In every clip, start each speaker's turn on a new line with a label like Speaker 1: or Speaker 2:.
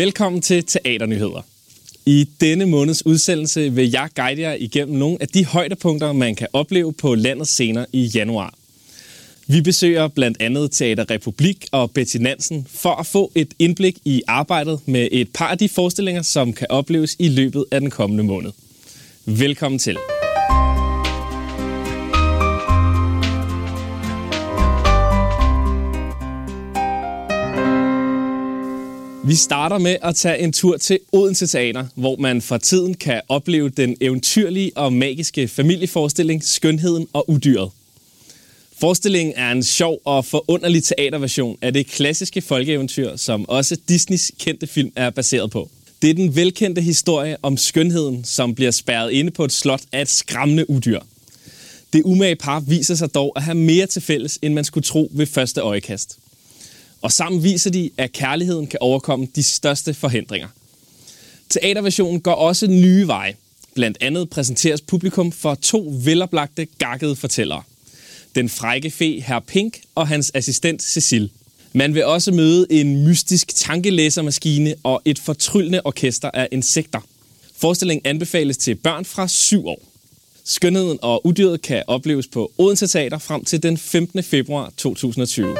Speaker 1: Velkommen til Teaternyheder. I denne måneds udsendelse vil jeg guide jer igennem nogle af de højdepunkter, man kan opleve på landets scener i januar. Vi besøger blandt andet Teater Republik og Betty Nansen for at få et indblik i arbejdet med et par af de forestillinger, som kan opleves i løbet af den kommende måned. Velkommen til. Vi starter med at tage en tur til Odense Teater, hvor man for tiden kan opleve den eventyrlige og magiske familieforestilling Skønheden og Udyret. Forestillingen er en sjov og forunderlig teaterversion af det klassiske folkeeventyr, som også Disneys kendte film er baseret på. Det er den velkendte historie om skønheden, som bliver spærret inde på et slot af et skræmmende udyr. Det umage par viser sig dog at have mere til fælles, end man skulle tro ved første øjekast. Og sammen viser de, at kærligheden kan overkomme de største forhindringer. Teaterversionen går også nye veje. Blandt andet præsenteres publikum for to veloplagte, gakkede fortællere. Den frække fe Herr Pink og hans assistent Cecil. Man vil også møde en mystisk tankelæsermaskine og et fortryllende orkester af insekter. Forestillingen anbefales til børn fra 7 år. Skønheden og udyret kan opleves på Odense Teater frem til den 15. februar 2020.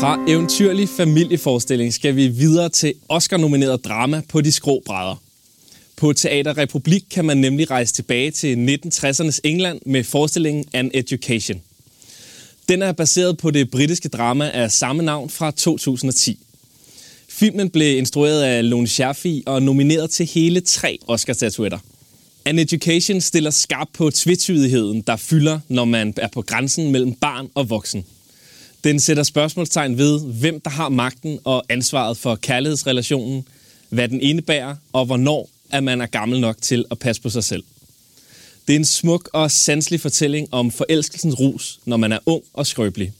Speaker 1: Fra eventyrlig familieforestilling skal vi videre til Oscar-nomineret drama på de skrå brædder. På Teater Republik kan man nemlig rejse tilbage til 1960'ernes England med forestillingen An Education. Den er baseret på det britiske drama af samme navn fra 2010. Filmen blev instrueret af Lone Scherfi og nomineret til hele tre Oscar-statuetter. An Education stiller skarpt på tvetydigheden, der fylder, når man er på grænsen mellem barn og voksen. Den sætter spørgsmålstegn ved, hvem der har magten og ansvaret for kærlighedsrelationen, hvad den indebærer og hvornår at man er gammel nok til at passe på sig selv. Det er en smuk og sanselig fortælling om forelskelsens rus, når man er ung og skrøbelig.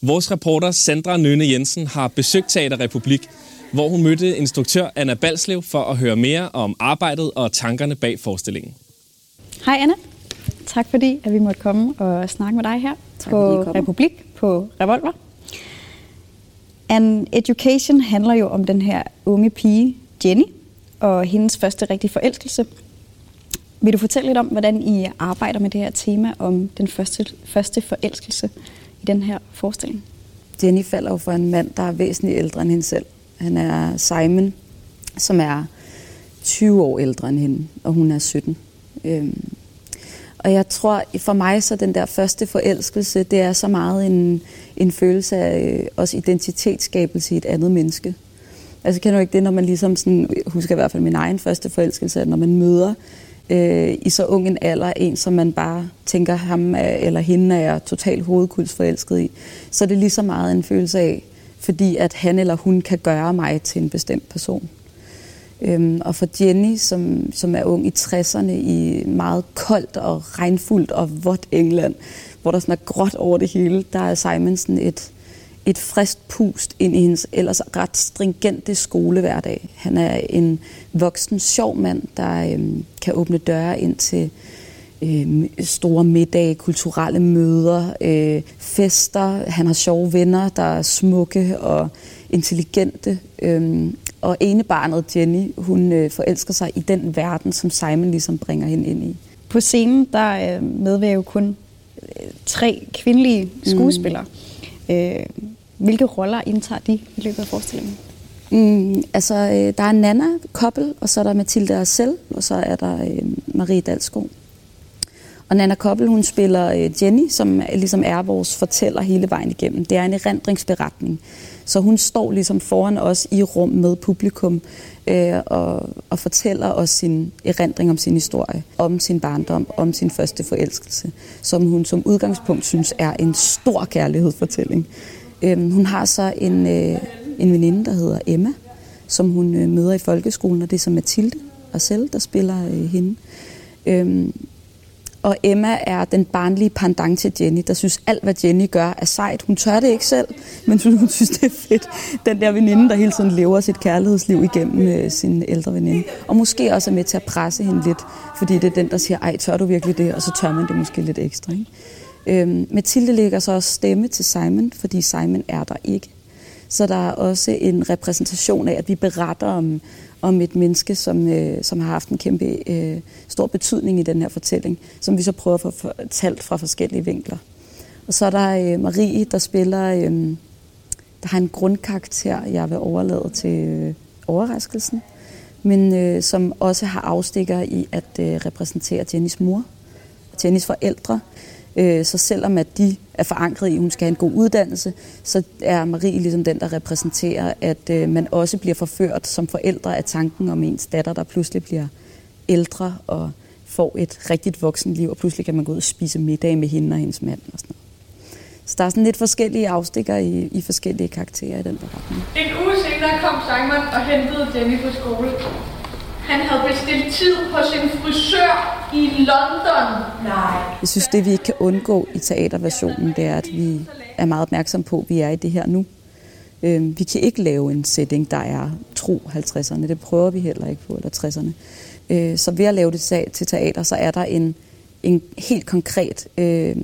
Speaker 1: Vores reporter Sandra Nøne Jensen har besøgt Teater Republik, hvor hun mødte instruktør Anna Balslev for at høre mere om arbejdet og tankerne bag forestillingen.
Speaker 2: Hej Anna. Tak fordi at vi måtte komme og snakke med dig her tak, på Republik på Revolver. An Education handler jo om den her unge pige, Jenny, og hendes første rigtige forelskelse. Vil du fortælle lidt om, hvordan I arbejder med det her tema om den første, første forelskelse i den her forestilling?
Speaker 3: Jenny falder jo for en mand, der er væsentligt ældre end hende selv. Han er Simon, som er 20 år ældre end hende, og hun er 17. Øhm, og jeg tror, for mig så den der første forelskelse, det er så meget en, en følelse af øh, også identitetsskabelse i et andet menneske. Altså kender du ikke det, når man ligesom sådan, husker i hvert fald min egen første forelskelse, at når man møder øh, i så ung en alder en, som man bare tænker ham eller hende er totalt hovedkuldsforelsket i, så er det lige så meget en følelse af, fordi at han eller hun kan gøre mig til en bestemt person. Øhm, og for Jenny, som, som er ung i 60'erne i meget koldt og regnfuldt og vådt England, hvor der sådan er gråt over det hele, der er Simonsen et, et frist pust ind i hendes ellers ret stringente skolehverdag. Han er en voksen, sjov mand, der øhm, kan åbne døre ind til øhm, store middage, kulturelle møder, øh, fester. Han har sjove venner, der er smukke og intelligente. Øhm, og ene barnet, Jenny, hun øh, forelsker sig i den verden, som Simon ligesom bringer hende ind i.
Speaker 2: På scenen, der øh, medvirker jo kun øh, tre kvindelige skuespillere. Mm. Øh, hvilke roller indtager de i løbet af forestillingen?
Speaker 3: Mm, altså, øh, der er Nana Koppel, og så er der Mathilde Arcel, og så er der øh, Marie Dalsgaard. Og Nana Koppel, hun spiller øh, Jenny, som ligesom er vores fortæller hele vejen igennem. Det er en erindringsberetning. Så hun står ligesom foran os i rum med publikum øh, og, og fortæller os sin erindring om sin historie, om sin barndom, om sin første forelskelse, som hun som udgangspunkt synes er en stor kærlighedsfortælling. Øh, hun har så en, øh, en veninde, der hedder Emma, som hun øh, møder i folkeskolen, og det er så Mathilde og selv, der spiller øh, hende. Øh, og Emma er den barnlige pendant til Jenny, der synes alt, hvad Jenny gør, er sejt. Hun tør det ikke selv, men hun synes, det er fedt. Den der veninde, der hele tiden lever sit kærlighedsliv igennem øh, sin ældre veninde. Og måske også er med til at presse hende lidt, fordi det er den, der siger, ej, tør du virkelig det? Og så tør man det måske lidt ekstra. Ikke? Øhm, Mathilde lægger så også stemme til Simon, fordi Simon er der ikke. Så der er også en repræsentation af, at vi beretter om, om et menneske, som, øh, som har haft en kæmpe øh, stor betydning i den her fortælling, som vi så prøver at få fortalt fra forskellige vinkler. Og så er der øh, Marie, der spiller, øh, der har en grundkarakter, jeg vil overlade til øh, overraskelsen, men øh, som også har afstikker i at øh, repræsentere Jennys mor, Jennys forældre, Øh, så selvom at de er forankret i, at hun skal have en god uddannelse, så er Marie ligesom den, der repræsenterer, at øh, man også bliver forført som forældre af tanken om ens datter, der pludselig bliver ældre og får et rigtigt voksenliv, og pludselig kan man gå ud og spise middag med hende og hendes mand og sådan noget. Så der er sådan lidt forskellige afstikker i, i forskellige karakterer i den beretning.
Speaker 4: En uge senere kom Simon og hentede Jenny på skole. Han havde bestilt tid på sin frisør i London.
Speaker 3: Nej. Jeg synes, det vi ikke kan undgå i teaterversionen, det er, at vi er meget opmærksom på, at vi er i det her nu. Øhm, vi kan ikke lave en setting, der er tro 50'erne. Det prøver vi heller ikke på, eller 60'erne. Øh, så ved at lave det til teater, så er der en, en helt konkret øh,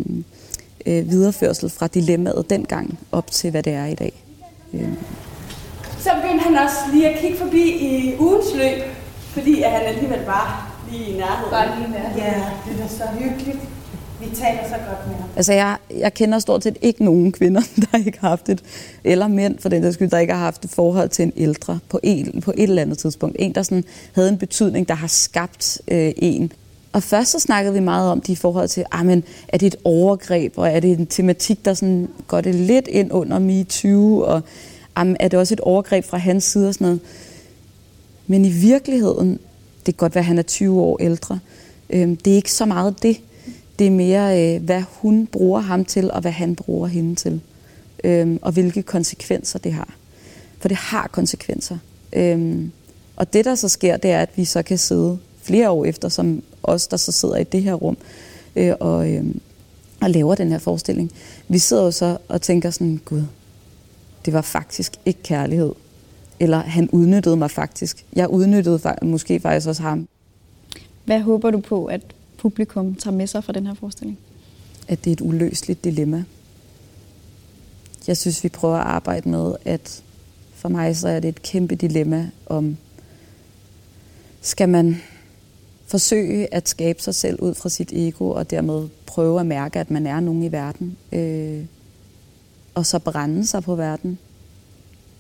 Speaker 3: øh, videreførsel fra dilemmaet dengang op til, hvad det er i dag. Øh.
Speaker 5: Så begyndte han også lige at kigge forbi i ugens løb, fordi at han alligevel var lige i nærheden.
Speaker 4: Bare lige i nærheden.
Speaker 5: Ja, det er så hyggeligt. Vi taler så godt med ham.
Speaker 3: Altså, jeg, jeg kender stort set ikke nogen kvinder, der ikke har haft et, eller mænd for den der skyld, der ikke har haft et forhold til en ældre på et, på et eller andet tidspunkt. En, der sådan havde en betydning, der har skabt øh, en. Og først så snakkede vi meget om de i forhold til, ah, men, er det et overgreb, og er det en tematik, der sådan, går det lidt ind under MeToo, og ah, er det også et overgreb fra hans side og sådan noget. Men i virkeligheden, det kan godt være, at han er 20 år ældre, øh, det er ikke så meget det. Det er mere, øh, hvad hun bruger ham til, og hvad han bruger hende til. Øh, og hvilke konsekvenser det har. For det har konsekvenser. Øh, og det, der så sker, det er, at vi så kan sidde flere år efter, som os, der så sidder i det her rum, øh, og, øh, og laver den her forestilling. Vi sidder jo så og tænker sådan, gud, det var faktisk ikke kærlighed eller han udnyttede mig faktisk. Jeg udnyttede måske faktisk også ham.
Speaker 2: Hvad håber du på, at publikum tager med sig fra den her forestilling?
Speaker 3: At det er et uløseligt dilemma. Jeg synes, vi prøver at arbejde med, at for mig så er det et kæmpe dilemma om, skal man forsøge at skabe sig selv ud fra sit ego, og dermed prøve at mærke, at man er nogen i verden, øh, og så brænde sig på verden,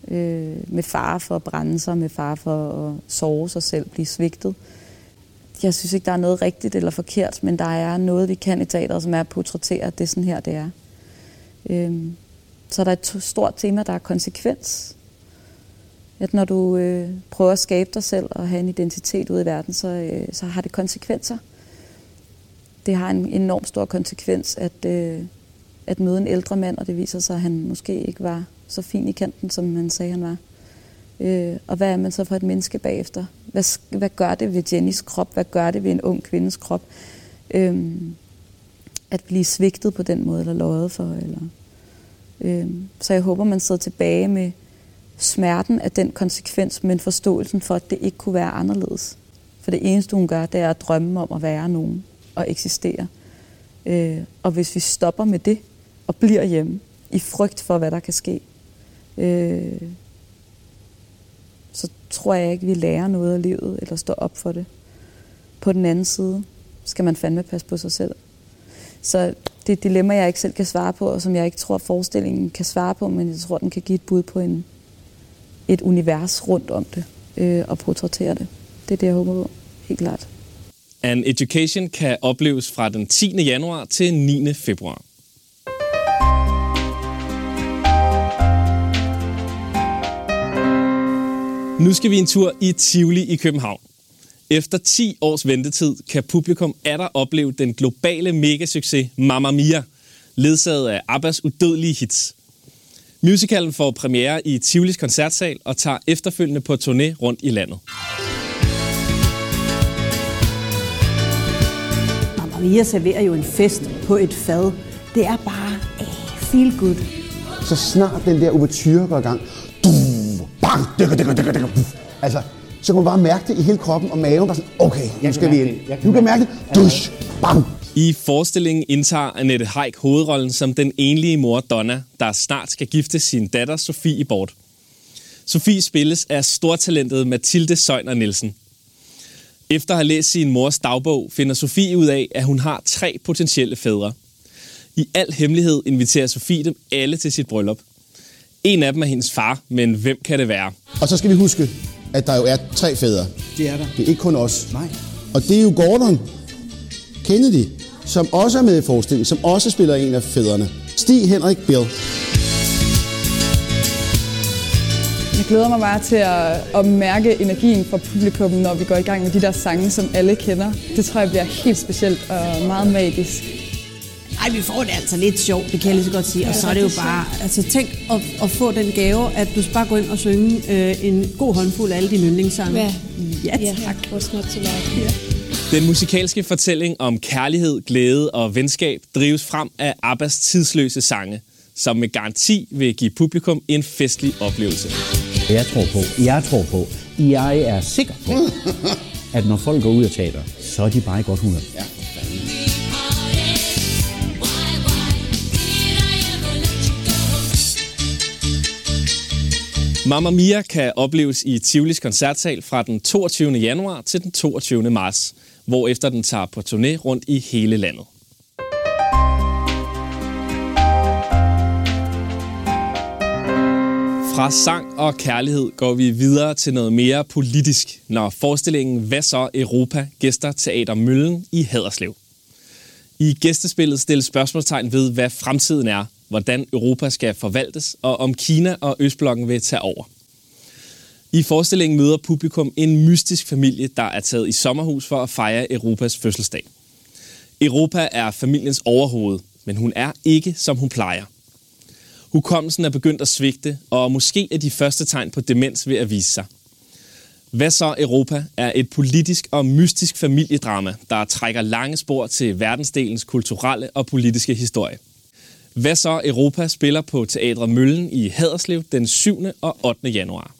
Speaker 3: øh, med fare for at brænde sig, med fare for at sove sig selv, blive svigtet. Jeg synes ikke, der er noget rigtigt eller forkert, men der er noget, vi kan i teateret, som er at portrættere, at det er sådan her, det er. Øh, så der er et stort tema, der er konsekvens. At når du øh, prøver at skabe dig selv og have en identitet ude i verden, så, øh, så har det konsekvenser. Det har en enorm stor konsekvens at, øh, at møde en ældre mand, og det viser sig, at han måske ikke var så fin i kanten, som man sagde, han var. Øh, og hvad er man så for et menneske bagefter? Hvad, hvad gør det ved Jennys krop? Hvad gør det ved en ung kvindes krop? Øh, at blive svigtet på den måde, eller løjet for. Eller, øh, så jeg håber, man sidder tilbage med smerten af den konsekvens, men forståelsen for, at det ikke kunne være anderledes. For det eneste, hun gør, det er at drømme om at være nogen og eksistere. Øh, og hvis vi stopper med det og bliver hjemme i frygt for, hvad der kan ske, øh, så tror jeg ikke, vi lærer noget af livet, eller står op for det. På den anden side skal man fandme passe på sig selv. Så det er et dilemma, jeg ikke selv kan svare på, og som jeg ikke tror, forestillingen kan svare på, men jeg tror, den kan give et bud på en, et univers rundt om det, øh, og portrættere det. Det er det, jeg håber på. Helt klart.
Speaker 1: An Education kan opleves fra den 10. januar til 9. februar. Nu skal vi en tur i Tivoli i København. Efter 10 års ventetid kan publikum atter opleve den globale megasucces Mamma Mia, ledsaget af Abbas udødelige hits. Musicalen får premiere i Tivolis koncertsal og tager efterfølgende på turné rundt i landet.
Speaker 6: Mamma Mia serverer jo en fest på et fad. Det er bare eh, feel good.
Speaker 7: Så snart den der ouverture går i gang, bang, dykker, dykker, dykker, dykker, altså, så kan man bare mærke det i hele kroppen og maven, bare sådan, okay, nu skal vi ind. Nu kan mærke det, dusch, bang,
Speaker 1: I forestillingen indtager Annette Haik hovedrollen som den enlige mor Donna, der snart skal gifte sin datter Sofie bort. Sofie spilles af stortalentet Mathilde Søjner Nielsen. Efter at have læst sin mors dagbog, finder Sofie ud af, at hun har tre potentielle fædre. I al hemmelighed inviterer Sofie dem alle til sit bryllup. En af dem er hendes far, men hvem kan det være?
Speaker 7: Og så skal vi huske, at der jo er tre fædre.
Speaker 8: Det er der.
Speaker 7: Det er ikke kun os.
Speaker 8: Nej.
Speaker 7: Og det er jo Gordon Kennedy, som også er med i forestillingen, som også spiller en af fædrene. Stig Henrik Bill.
Speaker 9: Jeg glæder mig bare til at, at mærke energien fra publikum, når vi går i gang med de der sange, som alle kender. Det tror jeg bliver helt specielt og meget magisk.
Speaker 6: Ej, vi får det altså lidt sjovt, det kan jeg lige så godt sige. Og så er det jo bare, altså tænk at, at få den gave, at du bare går ind og synge øh, en god håndfuld af alle dine yndlingssange.
Speaker 10: Ja.
Speaker 6: Ja, tak.
Speaker 10: What's not to like? Ja.
Speaker 1: Den musikalske fortælling om kærlighed, glæde og venskab drives frem af Abbas tidsløse sange, som med garanti vil give publikum en festlig oplevelse.
Speaker 8: Jeg tror på, jeg tror på, jeg er sikker på, at når folk går ud af teater, så er de bare i godt humør. Ja.
Speaker 1: Mamma Mia kan opleves i Tivolis koncertsal fra den 22. januar til den 22. marts, hvorefter den tager på turné rundt i hele landet. Fra sang og kærlighed går vi videre til noget mere politisk, når forestillingen Hvad så Europa gæster Teater Møllen i Haderslev. I gæstespillet stilles spørgsmålstegn ved, hvad fremtiden er, hvordan Europa skal forvaltes, og om Kina og Østblokken vil tage over. I forestillingen møder publikum en mystisk familie, der er taget i sommerhus for at fejre Europas fødselsdag. Europa er familiens overhoved, men hun er ikke, som hun plejer. Hukommelsen er begyndt at svigte, og måske er de første tegn på demens ved at vise sig. Hvad så Europa er et politisk og mystisk familiedrama, der trækker lange spor til verdensdelens kulturelle og politiske historie. Hvad så Europa spiller på Teatret Møllen i Haderslev den 7. og 8. januar.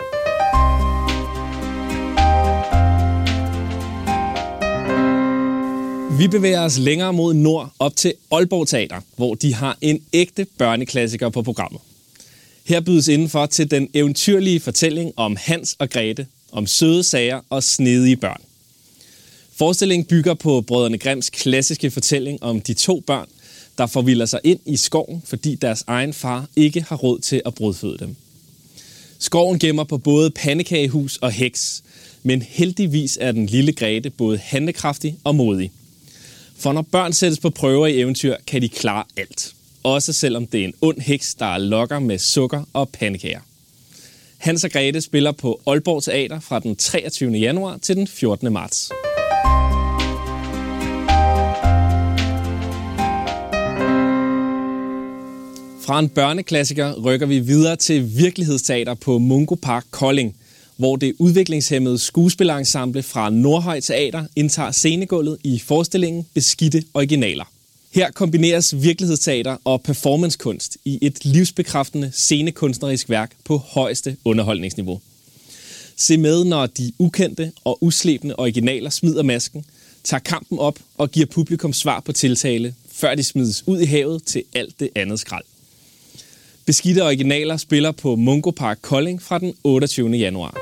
Speaker 1: Vi bevæger os længere mod nord op til Aalborg Teater, hvor de har en ægte børneklassiker på programmet. Her bydes indenfor til den eventyrlige fortælling om Hans og Grete, om søde sager og snedige børn. Forestillingen bygger på Brødrene Grimms klassiske fortælling om de to børn, der forvilder sig ind i skoven, fordi deres egen far ikke har råd til at brødføde dem. Skoven gemmer på både pandekagehus og heks, men heldigvis er den lille Grete både handlekraftig og modig. For når børn sættes på prøver i eventyr, kan de klare alt. Også selvom det er en ond heks, der lokker med sukker og pandekager. Hans og Grete spiller på Aalborg Teater fra den 23. januar til den 14. marts. Fra en børneklassiker rykker vi videre til virkelighedsteater på Mungo Park Kolding, hvor det udviklingshemmede skuespillerensemble fra Nordhøj Teater indtager scenegulvet i forestillingen Beskidte Originaler. Her kombineres virkelighedsteater og performancekunst i et livsbekræftende scenekunstnerisk værk på højeste underholdningsniveau. Se med, når de ukendte og uslebne originaler smider masken, tager kampen op og giver publikum svar på tiltale, før de smides ud i havet til alt det andet skrald. Beskidte originaler spiller på Mungo Park Kolding fra den 28. januar.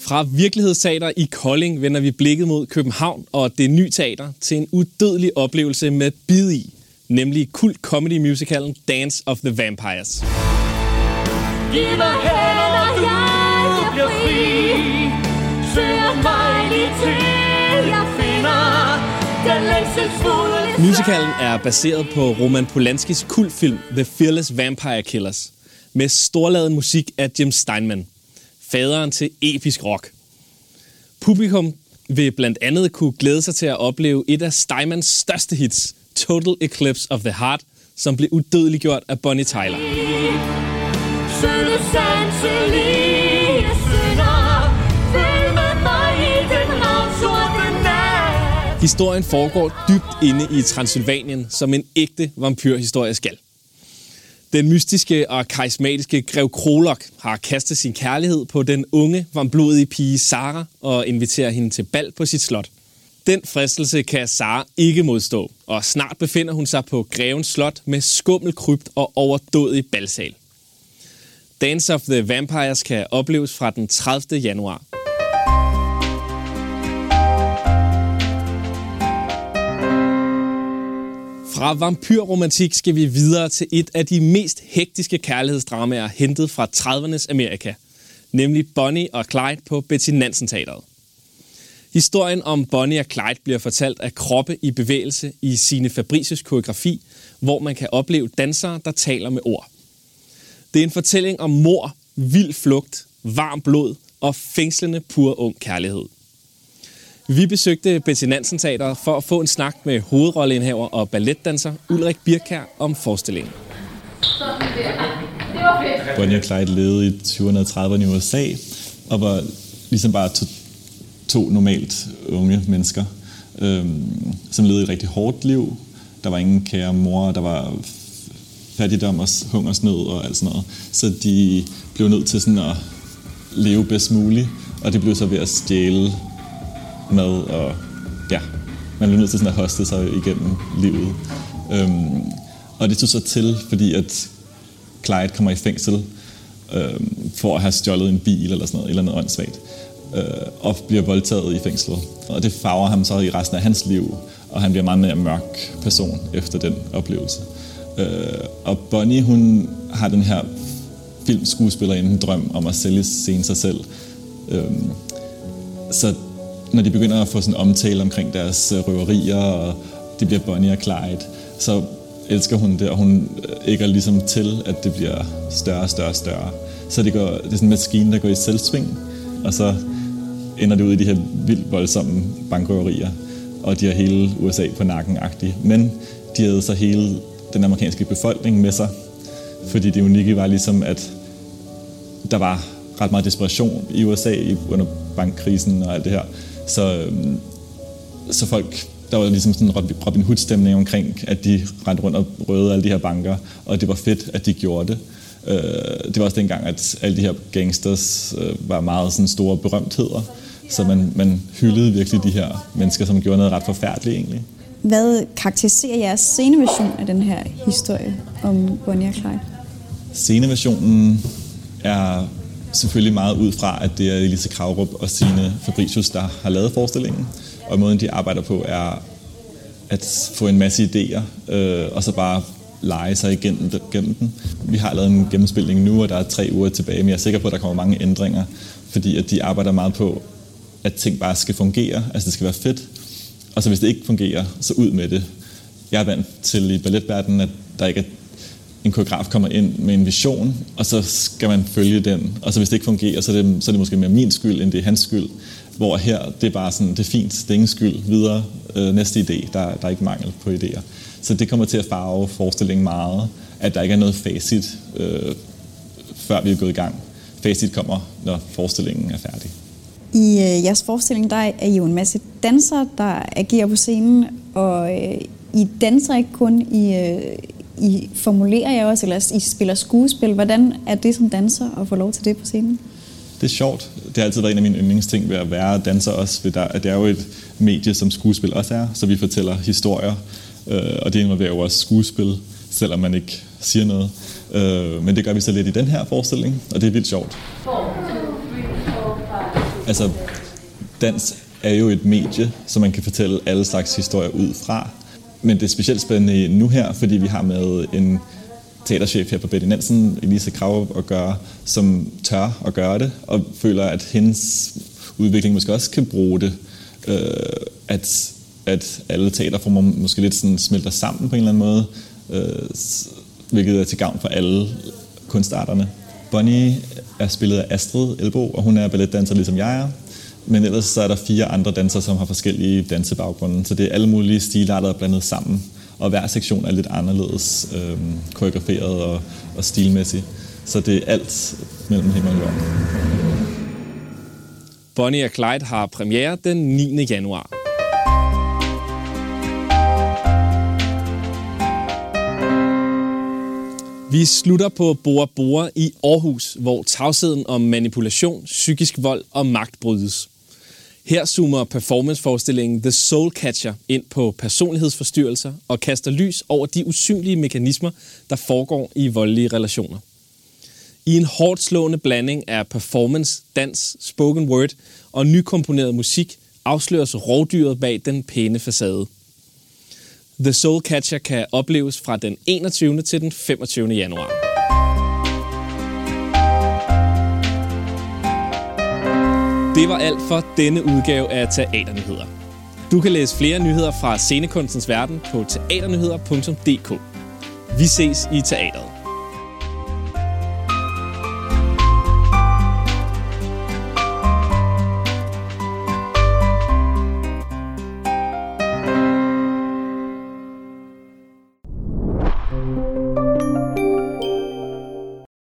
Speaker 1: Fra virkelighedsteater i Kolding vender vi blikket mod København og det nye teater til en udødelig oplevelse med bid i, nemlig kult comedy musicalen Dance of the Vampires.
Speaker 11: Giv mig
Speaker 1: Musicalen er baseret på Roman Polanskis kultfilm The Fearless Vampire Killers, med storladen musik af Jim Steinman, faderen til episk rock. Publikum vil blandt andet kunne glæde sig til at opleve et af Steinmans største hits, Total Eclipse of the Heart, som blev udødeliggjort af Bonnie Tyler.
Speaker 11: Søde sanselige
Speaker 1: Historien foregår dybt inde i Transylvanien, som en ægte vampyrhistorie skal. Den mystiske og karismatiske Grev Krolok har kastet sin kærlighed på den unge, varmblodige pige Sara og inviterer hende til bal på sit slot. Den fristelse kan Sara ikke modstå, og snart befinder hun sig på Grevens Slot med skummel krypt og overdådig balsal. Dance of the Vampires kan opleves fra den 30. januar. Fra vampyrromantik skal vi videre til et af de mest hektiske kærlighedsdramaer hentet fra 30'ernes Amerika, nemlig Bonnie og Clyde på Betty Nansen Teateret. Historien om Bonnie og Clyde bliver fortalt af kroppe i bevægelse i sine Fabricius koreografi, hvor man kan opleve dansere, der taler med ord. Det er en fortælling om mor, vild flugt, varm blod og fængslende pur ung kærlighed. Vi besøgte Betty Nansen Teater for at få en snak med hovedrolleindhaver og balletdanser Ulrik Birkær om forestillingen.
Speaker 4: Det var fedt.
Speaker 10: Bonnie og Clyde levede i 20'erne og 30'erne i USA, og var ligesom bare to, to normalt unge mennesker, øhm, som levede et rigtig hårdt liv. Der var ingen kære mor, der var fattigdom og hungersnød og alt sådan noget. Så de blev nødt til sådan at leve bedst muligt, og det blev så ved at stjæle mad og ja, man blev nødt til sådan at hoste sig igennem livet. Øhm, og det tog så til, fordi at Clyde kommer i fængsel øhm, for at have stjålet en bil eller sådan noget, eller noget åndssvagt, øh, og bliver voldtaget i fængslet. Og det farver ham så i resten af hans liv, og han bliver meget mere mørk person efter den oplevelse. Øh, og Bonnie, hun har den her filmskuespillerinde drøm om at sælge scene sig selv. Øhm, så når de begynder at få sådan omtale omkring deres øh, røverier, og det bliver Bonnie og Clyde, så elsker hun det, og hun øh, ægger ligesom til, at det bliver større og større og større. Så det, går, det er sådan en maskine, der går i selvsving, og så ender det ud i de her vildt voldsomme bankrøverier, og de har hele USA på nakken -agtigt. Men de havde så hele den amerikanske befolkning med sig, fordi det unikke var ligesom, at der var ret meget desperation i USA under bankkrisen og alt det her. Så, øhm, så folk, der var ligesom sådan en Robin Hood-stemning omkring, at de rendte rundt og røvede alle de her banker, og det var fedt, at de gjorde det. Øh, det var også dengang, at alle de her gangsters øh, var meget sådan store berømtheder, så man, man hyldede virkelig de her mennesker, som gjorde noget ret forfærdeligt egentlig.
Speaker 2: Hvad karakteriserer jeres sceneversion af den her historie om Bonnie og Clyde?
Speaker 10: Sceneversionen er selvfølgelig meget ud fra, at det er Elise Kravrup og sine Fabricius, der har lavet forestillingen. Og måden, de arbejder på, er at få en masse idéer, øh, og så bare lege sig igennem gennem den. Vi har lavet en gennemspilning nu, og der er tre uger tilbage, men jeg er sikker på, at der kommer mange ændringer, fordi at de arbejder meget på, at ting bare skal fungere, altså det skal være fedt, og så hvis det ikke fungerer, så ud med det. Jeg er vant til i balletverdenen, at der ikke er en koreograf kommer ind med en vision, og så skal man følge den. Og så hvis det ikke fungerer, så er det, så er det måske mere min skyld, end det er hans skyld. Hvor her, det er bare sådan, det er fint, det er ingen skyld. Videre, øh, næste idé, der, der er ikke mangel på idéer. Så det kommer til at farve forestillingen meget, at der ikke er noget facit, øh, før vi er gået i gang. Facit kommer, når forestillingen er færdig.
Speaker 2: I øh, jeres forestilling, der er I jo en masse dansere, der agerer på scenen, og øh, I danser ikke kun, I, øh, i formulerer jer også, eller I spiller skuespil. Hvordan er det som danser at få lov til det på scenen?
Speaker 10: Det er sjovt. Det har altid været en af mine yndlingsting ved at være danser også, ved der, at det er jo et medie, som skuespil også er, så vi fortæller historier, øh, og det involverer jo også skuespil, selvom man ikke siger noget. Øh, men det gør vi så lidt i den her forestilling, og det er vildt sjovt. Altså, dans er jo et medie, som man kan fortælle alle slags historier ud fra. Men det er specielt spændende nu her, fordi vi har med en teaterchef her på Betty Nansen, Elise Krav, at gøre, som tør at gøre det, og føler, at hendes udvikling måske også kan bruge det. Øh, at, at alle teaterformer måske lidt sådan smelter sammen på en eller anden måde, øh, hvilket er til gavn for alle kunstarterne. Bonnie er spillet af Astrid Elbo, og hun er balletdanser ligesom jeg er. Men ellers så er der fire andre dansere, som har forskellige dansebaggrunde. Så det er alle mulige stilarter blandet sammen. Og hver sektion er lidt anderledes øh, koreograferet og, og stilmæssigt. Så det er alt mellem himmel og jord.
Speaker 1: Bonnie og Clyde har premiere den 9. januar. Vi slutter på Bora Bora i Aarhus, hvor tavsheden om manipulation, psykisk vold og magt brydes. Her zoomer performanceforestillingen The Soul Catcher ind på personlighedsforstyrrelser og kaster lys over de usynlige mekanismer, der foregår i voldelige relationer. I en hårdt slående blanding af performance, dans, spoken word og nykomponeret musik afsløres rovdyret bag den pæne facade. The Soul Catcher kan opleves fra den 21. til den 25. januar. Det var alt for denne udgave af Teaternyheder. Du kan læse flere nyheder fra scenekunstens verden på teaternyheder.dk. Vi ses i teateret.